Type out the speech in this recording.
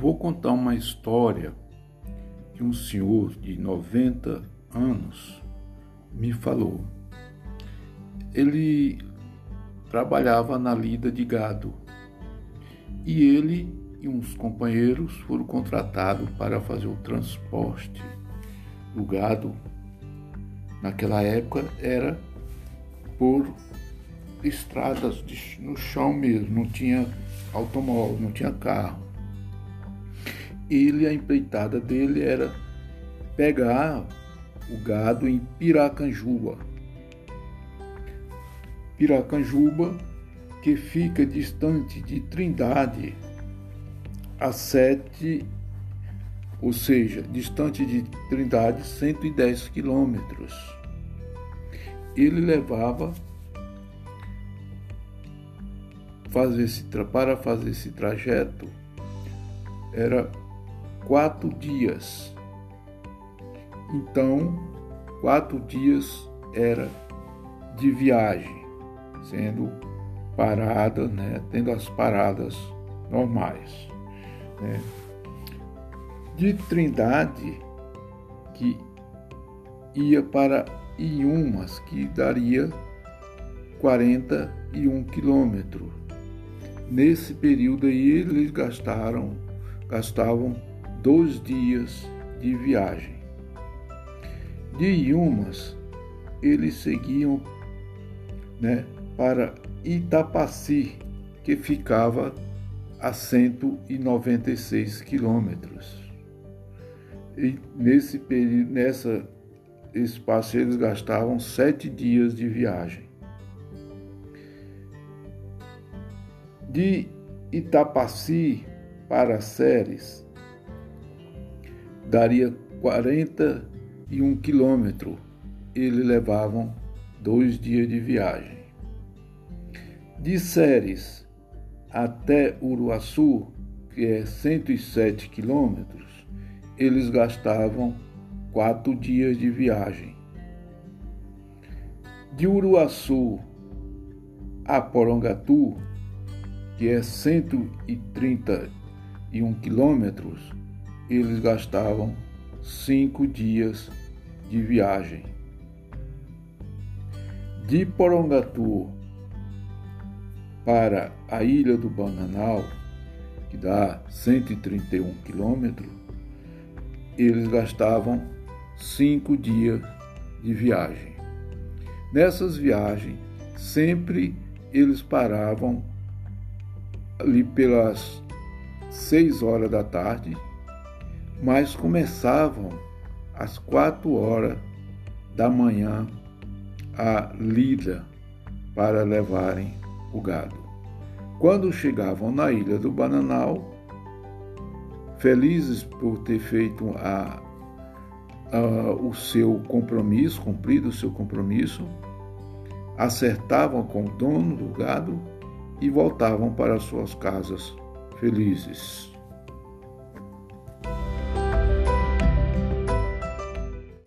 vou contar uma história que um senhor de 90 anos me falou. Ele trabalhava na lida de gado e ele e uns companheiros foram contratados para fazer o transporte do gado. Naquela época era por estradas no chão mesmo, não tinha automóvel, não tinha carro. Ele, a empreitada dele era pegar o gado em Piracanjuba. Piracanjuba, que fica distante de Trindade a sete, ou seja, distante de Trindade 110 quilômetros. Ele levava fazer esse, para fazer esse trajeto era quatro dias. Então, quatro dias era de viagem, sendo parada, né, tendo as paradas normais. Né. De Trindade, que ia para Iumas, que daria 41 quilômetros. Nesse período aí eles gastaram, gastavam dois dias de viagem. De Iumas, eles seguiam né, para Itapaci, que ficava a 196 quilômetros. E nesse período, nessa espaço, eles gastavam sete dias de viagem. De Itapaci para Ceres, daria 41 quilômetros. Eles levavam dois dias de viagem. De Ceres até Uruaçu, que é 107 quilômetros, eles gastavam quatro dias de viagem. De Uruaçu a Porongatu, que é 131 quilômetros, eles gastavam cinco dias de viagem. De Porongatu para a ilha do Bananal, que dá 131 quilômetros, eles gastavam cinco dias de viagem. Nessas viagens, sempre eles paravam ali pelas seis horas da tarde, mas começavam às quatro horas da manhã a lida para levarem o gado. Quando chegavam na ilha do Bananal, felizes por ter feito a, a, o seu compromisso, cumprido o seu compromisso, acertavam com o dono do gado e voltavam para suas casas felizes.